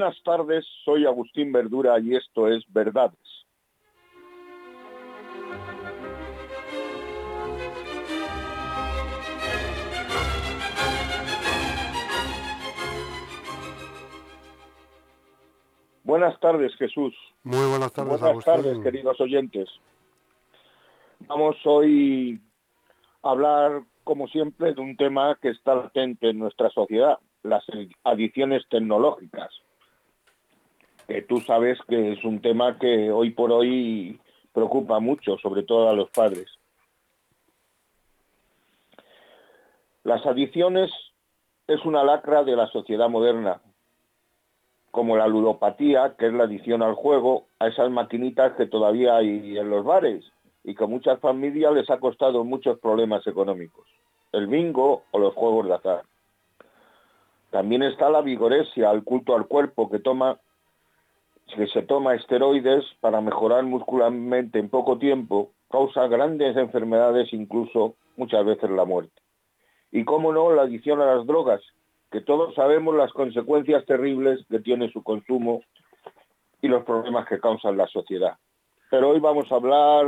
Buenas tardes, soy Agustín Verdura y esto es Verdades. Buenas tardes, Jesús. Muy buenas tardes, Buenas tardes, queridos oyentes. Vamos hoy a hablar, como siempre, de un tema que está latente en nuestra sociedad, las adicciones tecnológicas. Que tú sabes que es un tema que hoy por hoy preocupa mucho, sobre todo a los padres. Las adicciones es una lacra de la sociedad moderna, como la ludopatía, que es la adicción al juego, a esas maquinitas que todavía hay en los bares y que a muchas familias les ha costado muchos problemas económicos, el bingo o los juegos de azar. También está la vigoresia, el culto al cuerpo que toma que se toma esteroides para mejorar muscularmente en poco tiempo, causa grandes enfermedades, incluso muchas veces la muerte. Y cómo no, la adicción a las drogas, que todos sabemos las consecuencias terribles que tiene su consumo y los problemas que causa en la sociedad. Pero hoy vamos a hablar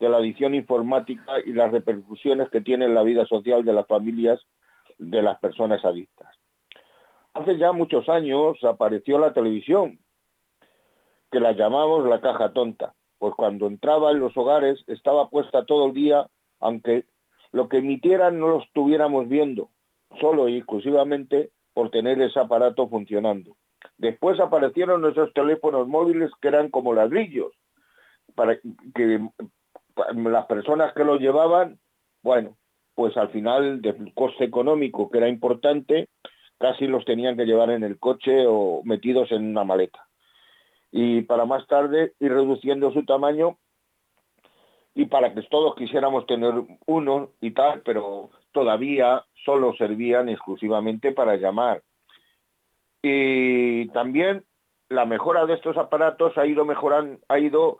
de la adicción informática y las repercusiones que tiene en la vida social de las familias de las personas adictas. Hace ya muchos años apareció la televisión, que la llamamos la caja tonta, pues cuando entraba en los hogares estaba puesta todo el día, aunque lo que emitieran no lo estuviéramos viendo, solo y exclusivamente por tener ese aparato funcionando. Después aparecieron esos teléfonos móviles que eran como ladrillos, para que las personas que los llevaban, bueno, pues al final del coste económico que era importante, casi los tenían que llevar en el coche o metidos en una maleta. Y para más tarde ir reduciendo su tamaño y para que todos quisiéramos tener uno y tal, pero todavía solo servían exclusivamente para llamar. Y también la mejora de estos aparatos ha ido mejorando, ha ido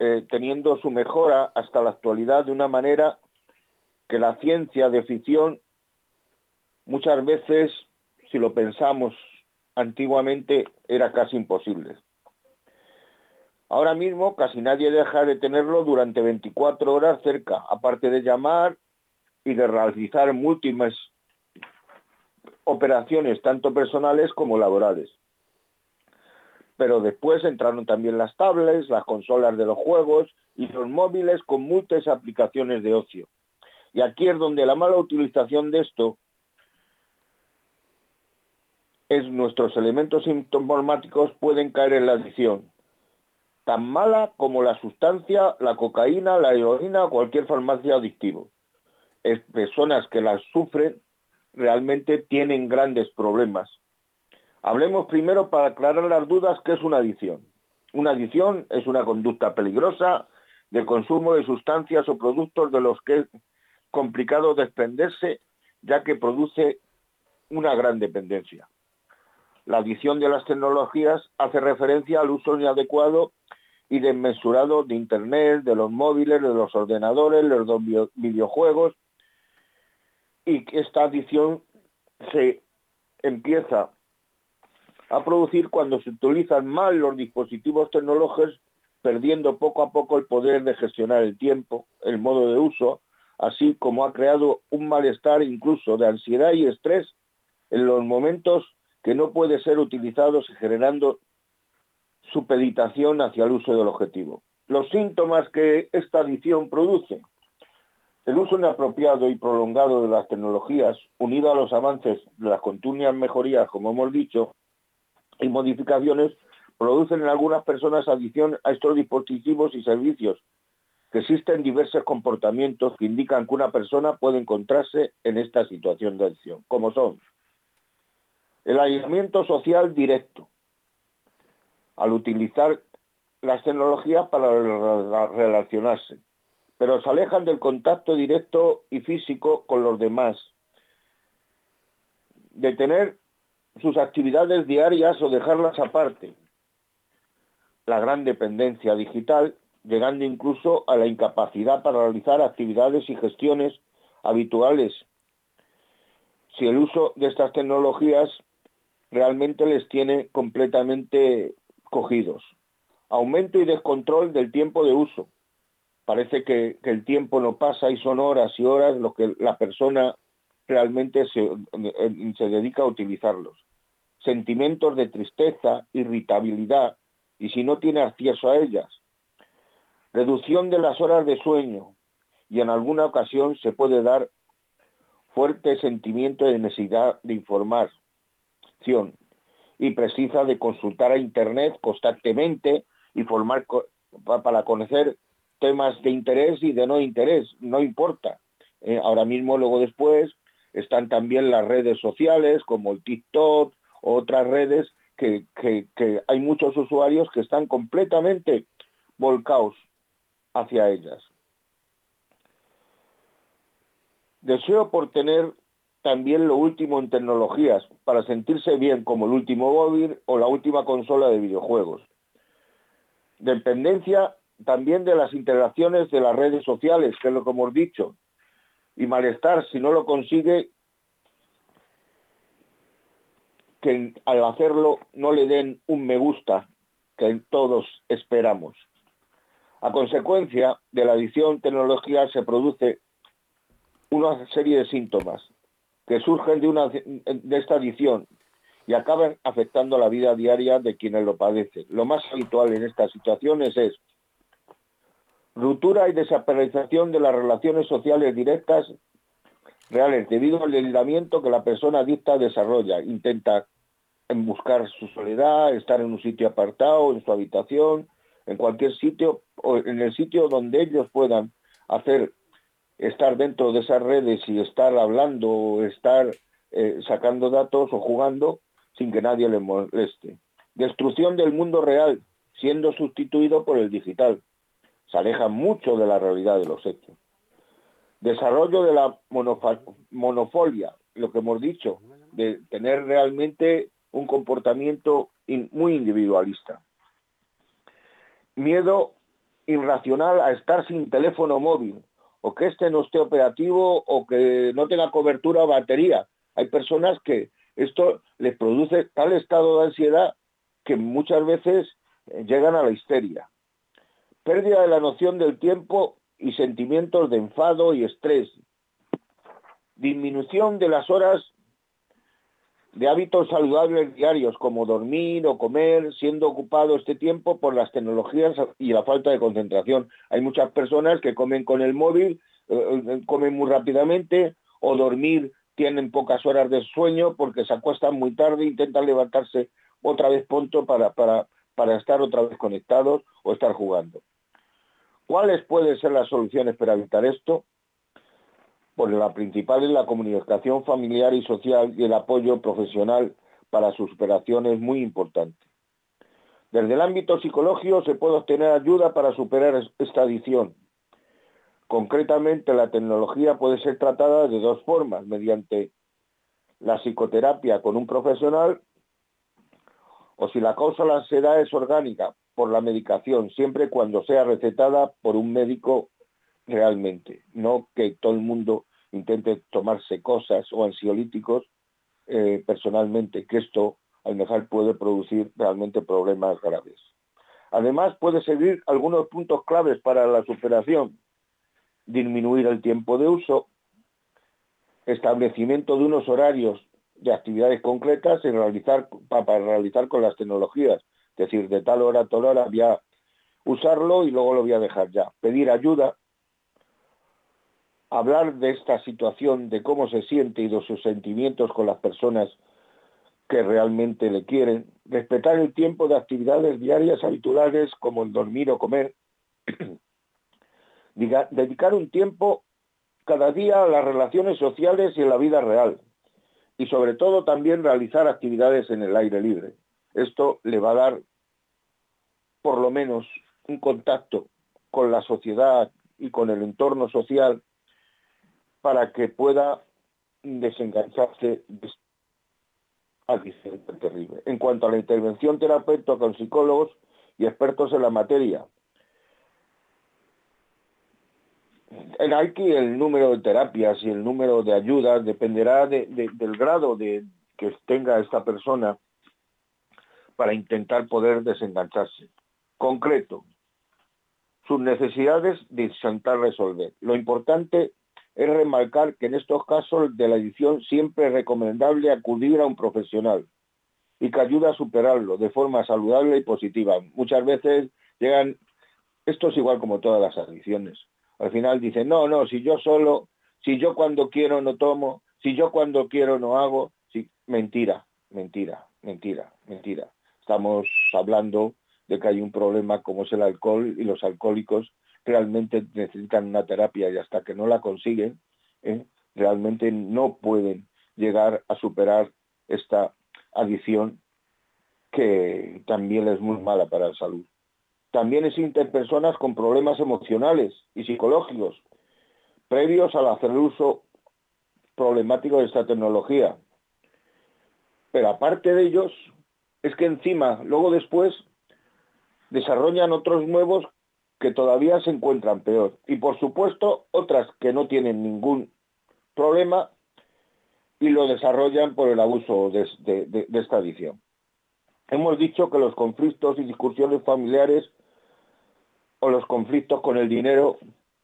eh, teniendo su mejora hasta la actualidad de una manera que la ciencia de ficción muchas veces, si lo pensamos antiguamente, era casi imposible. Ahora mismo casi nadie deja de tenerlo durante 24 horas cerca, aparte de llamar y de realizar múltiples operaciones, tanto personales como laborales. Pero después entraron también las tablets, las consolas de los juegos y los móviles con múltiples aplicaciones de ocio. Y aquí es donde la mala utilización de esto es nuestros elementos informáticos pueden caer en la adicción tan mala como la sustancia, la cocaína, la heroína o cualquier farmacia adictivo. Es personas que las sufren realmente tienen grandes problemas. Hablemos primero para aclarar las dudas qué es una adicción. Una adicción es una conducta peligrosa de consumo de sustancias o productos de los que es complicado desprenderse ya que produce una gran dependencia. La adicción de las tecnologías hace referencia al uso inadecuado y desmesurado de Internet, de los móviles, de los ordenadores, de los videojuegos, y esta adicción se empieza a producir cuando se utilizan mal los dispositivos tecnológicos, perdiendo poco a poco el poder de gestionar el tiempo, el modo de uso, así como ha creado un malestar incluso de ansiedad y estrés en los momentos que no puede ser utilizados generando supeditación hacia el uso del objetivo. Los síntomas que esta adicción produce. El uso inapropiado y prolongado de las tecnologías, unido a los avances de las continuas mejorías, como hemos dicho, y modificaciones, producen en algunas personas adicción a estos dispositivos y servicios, que existen diversos comportamientos que indican que una persona puede encontrarse en esta situación de adicción, como son el aislamiento social directo, al utilizar las tecnologías para relacionarse, pero se alejan del contacto directo y físico con los demás, de tener sus actividades diarias o dejarlas aparte. La gran dependencia digital, llegando incluso a la incapacidad para realizar actividades y gestiones habituales. Si el uso de estas tecnologías realmente les tiene completamente cogidos. Aumento y descontrol del tiempo de uso. Parece que, el tiempo no pasa y son horas y horas lo que la persona realmente se, se dedica a utilizarlos. Sentimientos de tristeza, irritabilidad, y si no tiene acceso a ellas. Reducción de las horas de sueño, y en alguna ocasión se puede dar fuerte sentimiento de necesidad de información y precisa de consultar a Internet constantemente y formar para conocer temas de interés y de no interés, no importa. Eh, ahora mismo, luego después, están también las redes sociales como el TikTok, otras redes que, que hay muchos usuarios que están completamente volcados hacia ellas. Deseo por tener también lo último en tecnologías para sentirse bien como el último móvil o la última consola de videojuegos. Dependencia también de las interacciones de las redes sociales, que es lo que hemos dicho. Y malestar si no lo consigue, que al hacerlo no le den un me gusta que todos esperamos. A consecuencia de la adicción tecnología se produce una serie de síntomas que surgen de, una, de esta adicción y acaban afectando la vida diaria de quienes lo padecen. Lo más habitual en estas situaciones es ruptura y desaparición de las relaciones sociales directas reales debido al aislamiento que la persona adicta desarrolla. Intenta buscar su soledad, estar en un sitio apartado, en su habitación, en cualquier sitio o en el sitio donde ellos puedan hacer estar dentro de esas redes y estar hablando estar eh, sacando datos o jugando sin que nadie le moleste. Destrucción del mundo real, siendo sustituido por el digital. Se aleja mucho de la realidad de los hechos. Desarrollo de la monofolia, lo que hemos dicho, de tener realmente un comportamiento muy individualista. Miedo irracional a estar sin teléfono móvil, o que este no esté operativo o que no tenga cobertura o batería. Hay personas que esto les produce tal estado de ansiedad que muchas veces eh, llegan a la histeria. Pérdida de la noción del tiempo y sentimientos de enfado y estrés. Disminución de las horas de hábitos saludables diarios como dormir o comer, siendo ocupado este tiempo por las tecnologías y la falta de concentración. Hay muchas personas que comen con el móvil, eh, eh, comen muy rápidamente o dormir tienen pocas horas de sueño porque se acuestan muy tarde e intentan levantarse otra vez pronto para, para, para estar otra vez conectados o estar jugando. ¿Cuáles pueden ser las soluciones para evitar esto? Pues la principal es la comunicación familiar y social y el apoyo profesional para su superación es muy importante. Desde el ámbito psicológico se puede obtener ayuda para superar esta adicción. Concretamente, la tecnología puede ser tratada de dos formas, mediante la psicoterapia con un profesional o si la causa de la ansiedad es orgánica, por la medicación, siempre cuando sea recetada por un médico realmente, no que todo el mundo intente tomarse cosas o ansiolíticos eh, personalmente, que esto a lo mejor puede producir realmente problemas graves. Además, puede seguir algunos puntos claves para la superación. Disminuir el tiempo de uso, establecimiento de unos horarios de actividades concretas para realizar con las tecnologías. Es decir, de tal hora a tal hora voy a usarlo y luego lo voy a dejar ya. Pedir ayuda hablar de esta situación, de cómo se siente y de sus sentimientos con las personas que realmente le quieren, respetar el tiempo de actividades diarias habituales como el dormir o comer, dedicar un tiempo cada día a las relaciones sociales y en la vida real, y sobre todo también realizar actividades en el aire libre. Esto le va a dar por lo menos un contacto con la sociedad y con el entorno social para que pueda desengancharse de terrible. En cuanto a la intervención terapéutica con psicólogos y expertos en la materia, en aquí el número de terapias y el número de ayudas dependerá del grado de, que tenga esta persona para intentar poder desengancharse. Concreto, sus necesidades de intentar resolver. Lo importante es remarcar que en estos casos de la adicción siempre es recomendable acudir a un profesional y que ayuda a superarlo de forma saludable y positiva. Muchas veces llegan, esto es igual como todas las adicciones, al final dicen, no, no, si yo solo, si yo cuando quiero no tomo, si yo cuando quiero no hago, si... mentira, mentira, mentira, mentira. Estamos hablando de que hay un problema como es el alcohol y los alcohólicos realmente necesitan una terapia y hasta que no la consiguen, ¿eh? realmente no pueden llegar a superar esta adicción que también es muy mala para la salud. También existen personas con problemas emocionales y psicológicos previos al hacer uso problemático de esta tecnología. Pero aparte de ellos, es que encima, luego después, desarrollan otros nuevos que todavía se encuentran peor. Y por supuesto, otras que no tienen ningún problema y lo desarrollan por el abuso de, esta adicción. Hemos dicho que los conflictos y discusiones familiares o los conflictos con el dinero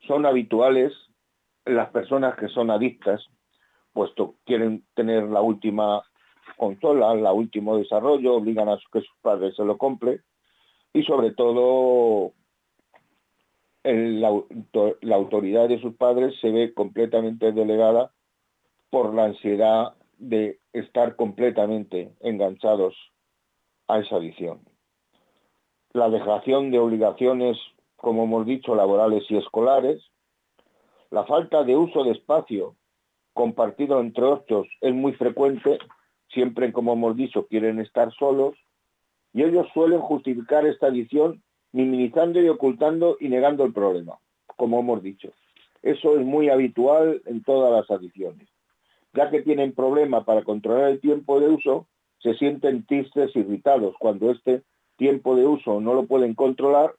son habituales en las personas que son adictas, puesto quieren tener la última consola, el último desarrollo, obligan a que sus padres se lo compren y sobre todo la, autoridad de sus padres se ve completamente delegada por la ansiedad de estar completamente enganchados a esa adicción. La dejación de obligaciones, como hemos dicho, laborales y escolares, la falta de uso de espacio compartido entre otros es muy frecuente siempre, como hemos dicho, quieren estar solos, y ellos suelen justificar esta adicción minimizando y ocultando y negando el problema, como hemos dicho. Eso es muy habitual en todas las adicciones. Ya que tienen problema para controlar el tiempo de uso, se sienten tristes, irritados. Cuando este tiempo de uso no lo pueden controlar,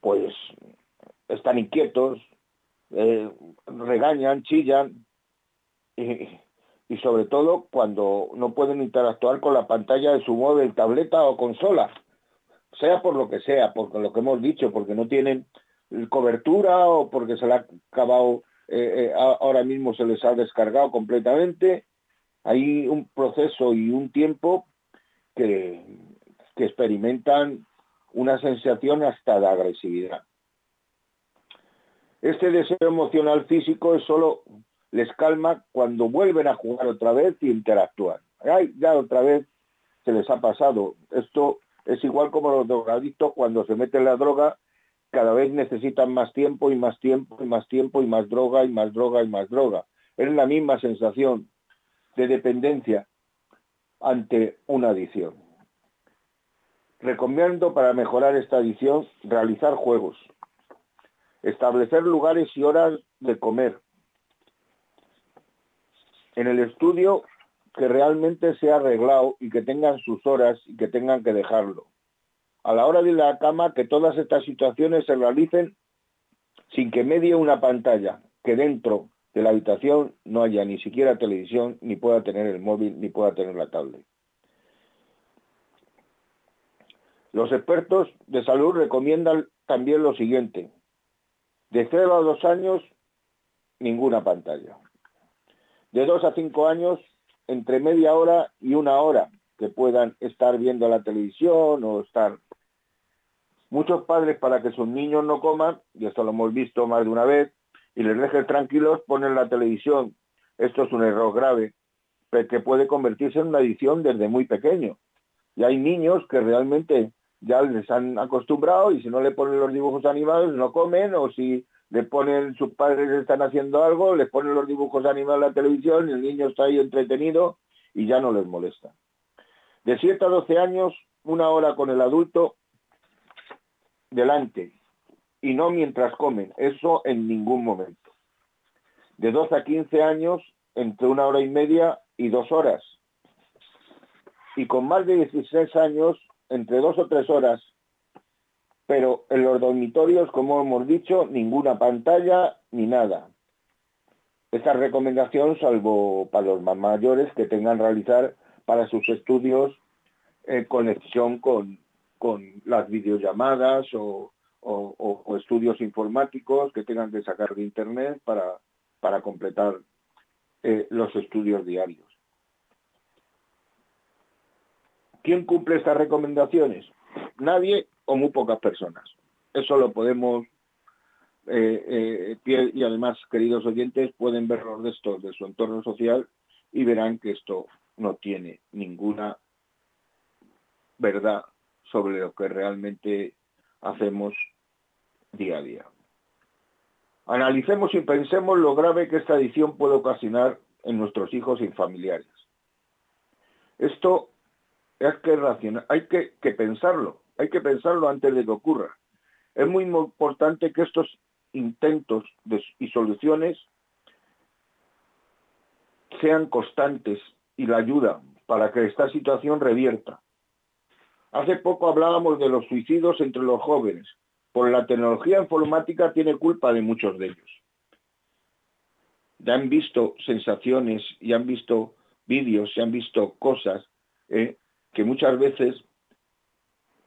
pues están inquietos, eh, regañan, chillan, y, y sobre todo cuando no pueden interactuar con la pantalla de su móvil, tableta o consola, sea por lo que sea, por lo que hemos dicho, porque no tienen cobertura o porque se le ha acabado, eh, eh, ahora mismo se les ha descargado completamente. Hay un proceso y un tiempo que, que experimentan una sensación hasta de agresividad. Este deseo emocional físico es solo les calma cuando vuelven a jugar otra vez y interactuar. Ay, ya otra vez se les ha pasado. Esto es igual como los drogadictos cuando se meten la droga, cada vez necesitan más tiempo y más tiempo y más tiempo y más droga y más droga y más droga. Es la misma sensación de dependencia ante una adicción. Recomiendo para mejorar esta adicción realizar juegos, establecer lugares y horas de comer, en el estudio que realmente sea arreglado y que tengan sus horas y que tengan que dejarlo. A la hora de la cama, que todas estas situaciones se realicen sin que medie una pantalla, que dentro de la habitación no haya ni siquiera televisión, ni pueda tener el móvil, ni pueda tener la tablet. Los expertos de salud recomiendan también lo siguiente. De 0 a 2 años, ninguna pantalla de dos a cinco años entre media hora y una hora que puedan estar viendo la televisión o estar... Muchos padres para que sus niños no coman, y esto lo hemos visto más de una vez, y les dejen tranquilos, ponen la televisión. Esto es un error grave, que puede convertirse en una adicción desde muy pequeño. Y hay niños que realmente ya les han acostumbrado y si no le ponen los dibujos animados no comen o si le ponen, sus padres están haciendo algo, les ponen los dibujos animados en la televisión, el niño está ahí entretenido y ya no les molesta. De 7 a 12 años, una hora con el adulto delante y no mientras comen, eso en ningún momento. De 12 a 15 años, entre una hora y media y dos horas. Y con más de 16 años, entre dos o tres horas pero en los dormitorios, como hemos dicho, ninguna pantalla ni nada. esta recomendación, salvo para los más mayores que tengan realizar para sus estudios eh, conexión con, con las videollamadas o, estudios informáticos que tengan que sacar de Internet para, para completar eh, los estudios diarios. ¿Quién cumple estas recomendaciones? Nadie o muy pocas personas. Eso lo podemos, eh, eh, y además, queridos oyentes, pueden ver los restos de su entorno social y verán que esto no tiene ninguna verdad sobre lo que realmente hacemos día a día. Analicemos y pensemos lo grave que esta adicción puede ocasionar en nuestros hijos y familiares. Esto es que hay que, pensarlo, hay que pensarlo antes de que ocurra. Es muy importante que estos intentos y soluciones sean constantes y la ayuda para que esta situación revierta. Hace poco hablábamos de los suicidios entre los jóvenes. Por la tecnología informática tiene culpa de muchos de ellos. Ya han visto sensaciones y han visto vídeos, se han visto cosas eh, que muchas veces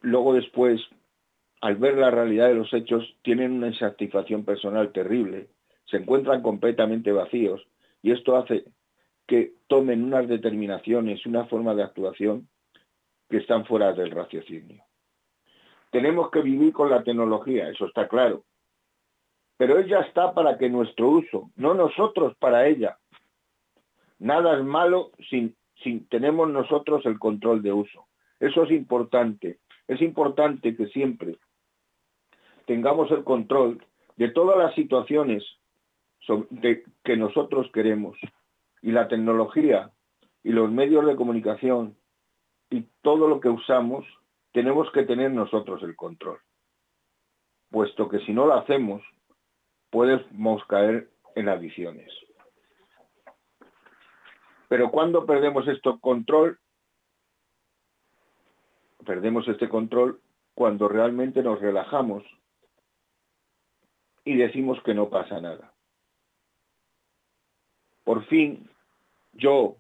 luego después, al ver la realidad de los hechos, tienen una insatisfacción personal terrible, se encuentran completamente vacíos y esto hace que tomen unas determinaciones, una forma de actuación que están fuera del raciocinio. Tenemos que vivir con la tecnología, eso está claro, pero ella está para que nuestro uso, no nosotros para ella. Nada es malo sin si tenemos nosotros el control de uso. Eso es importante. Es importante que siempre tengamos el control de todas las situaciones que nosotros queremos. Y la tecnología y los medios de comunicación y todo lo que usamos, tenemos que tener nosotros el control. Puesto que si no lo hacemos, podemos caer en adicciones. Pero cuando perdemos este control, perdemos este control cuando realmente nos relajamos y decimos que no pasa nada. Por fin, yo,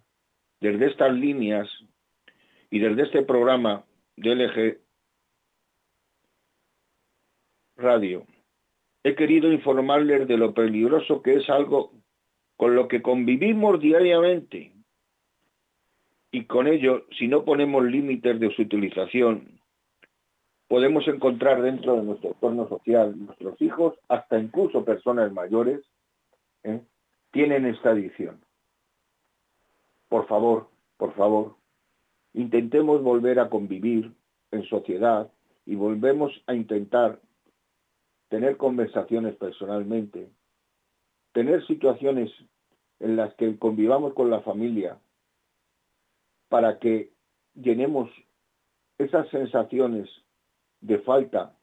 desde estas líneas y desde este programa de LG Radio, he querido informarles de lo peligroso que es algo con lo que convivimos diariamente y con ello, si no ponemos límites de su utilización, podemos encontrar dentro de nuestro entorno social, nuestros hijos, hasta incluso personas mayores, ¿eh? tienen esta adicción. Por favor, por favor, intentemos volver a convivir en sociedad y volvemos a intentar tener conversaciones personalmente, tener situaciones en las que convivamos con la familia, para que llenemos esas sensaciones de falta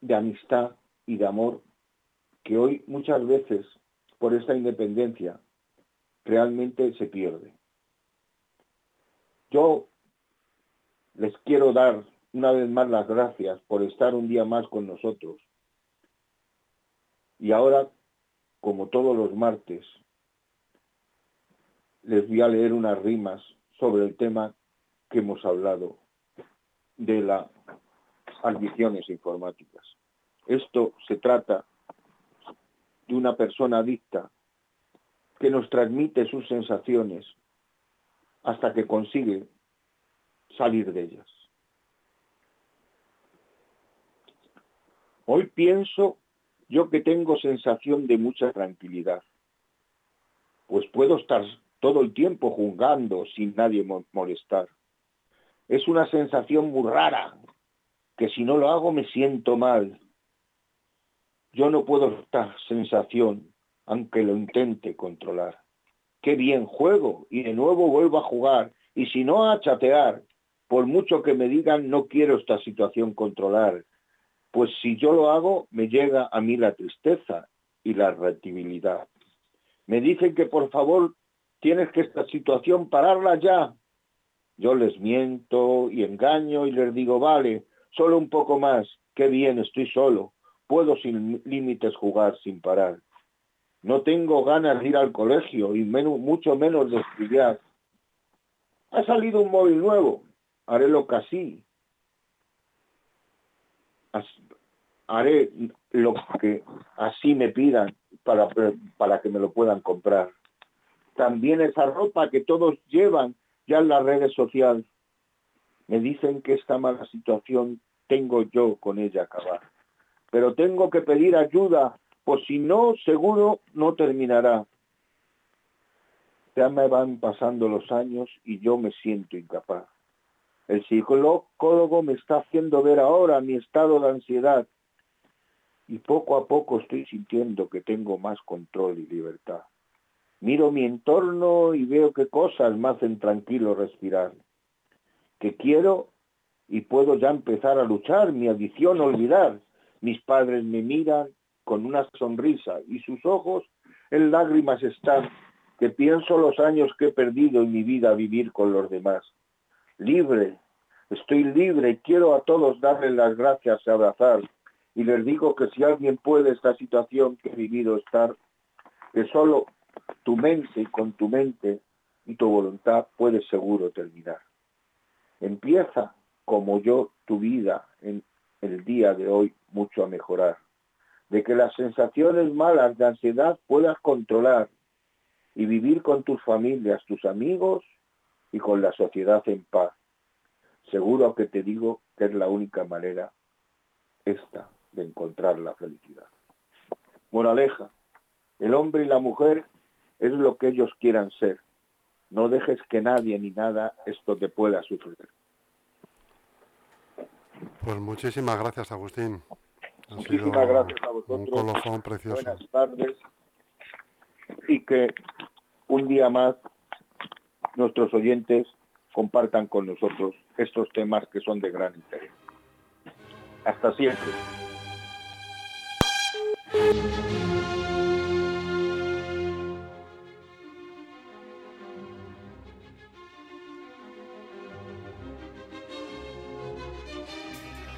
de amistad y de amor que hoy muchas veces por esta independencia realmente se pierde. Yo les quiero dar una vez más las gracias por estar un día más con nosotros. Y ahora, como todos los martes, les voy a leer unas rimas sobre el tema que hemos hablado de las adicciones informáticas. Esto se trata de una persona adicta que nos transmite sus sensaciones hasta que consigue salir de ellas. Hoy pienso yo que tengo sensación de mucha tranquilidad, pues puedo estar todo el tiempo juzgando sin nadie molestar. Es una sensación muy rara, que si no lo hago me siento mal. Yo no puedo esta sensación, aunque lo intente controlar. Qué bien juego y de nuevo vuelvo a jugar y si no a chatear. Por mucho que me digan no quiero esta situación controlar, pues si yo lo hago me llega a mí la tristeza y la reactividad. Me dicen que por favor tienes que esta situación pararla ya. Yo les miento y engaño y les digo, vale, solo un poco más, qué bien, estoy solo, puedo sin límites jugar sin parar. No tengo ganas de ir al colegio y mucho menos de estudiar. Ha salido un móvil nuevo. Haré lo que así. Haré lo que así me pidan para, para que me lo puedan comprar. También esa ropa que todos llevan ya en las redes sociales. Me dicen que esta mala situación tengo yo con ella acabar. Pero tengo que pedir ayuda, pues si no, seguro no terminará. Ya me van pasando los años y yo me siento incapaz. El psicólogo me está haciendo ver ahora mi estado de ansiedad y poco a poco estoy sintiendo que tengo más control y libertad. Miro mi entorno y veo qué cosas me hacen tranquilo respirar. Que quiero y puedo ya empezar a luchar, mi adicción olvidar. Mis padres me miran con una sonrisa y sus ojos en lágrimas están, que pienso los años que he perdido en mi vida a vivir con los demás. Libre, estoy libre quiero a todos darles las gracias y abrazar. Y les digo que si alguien puede esta situación que he vivido estar, que solo tu mente, con tu mente y tu voluntad puedes seguro terminar. Empieza como yo tu vida en el día de hoy mucho a mejorar. De que las sensaciones malas de ansiedad puedas controlar y vivir con tus familias, tus amigos y con la sociedad en paz. Seguro que te digo que es la única manera esta de encontrar la felicidad. Moraleja, el hombre y la mujer es lo que ellos quieran ser. No dejes que nadie ni nada esto te pueda suceder. Pues muchísimas gracias, Agustín. muchísimas gracias a vosotros. Un colofón precioso. Buenas tardes. Y que un día más nuestros oyentes compartan con nosotros estos temas que son de gran interés. Hasta siempre.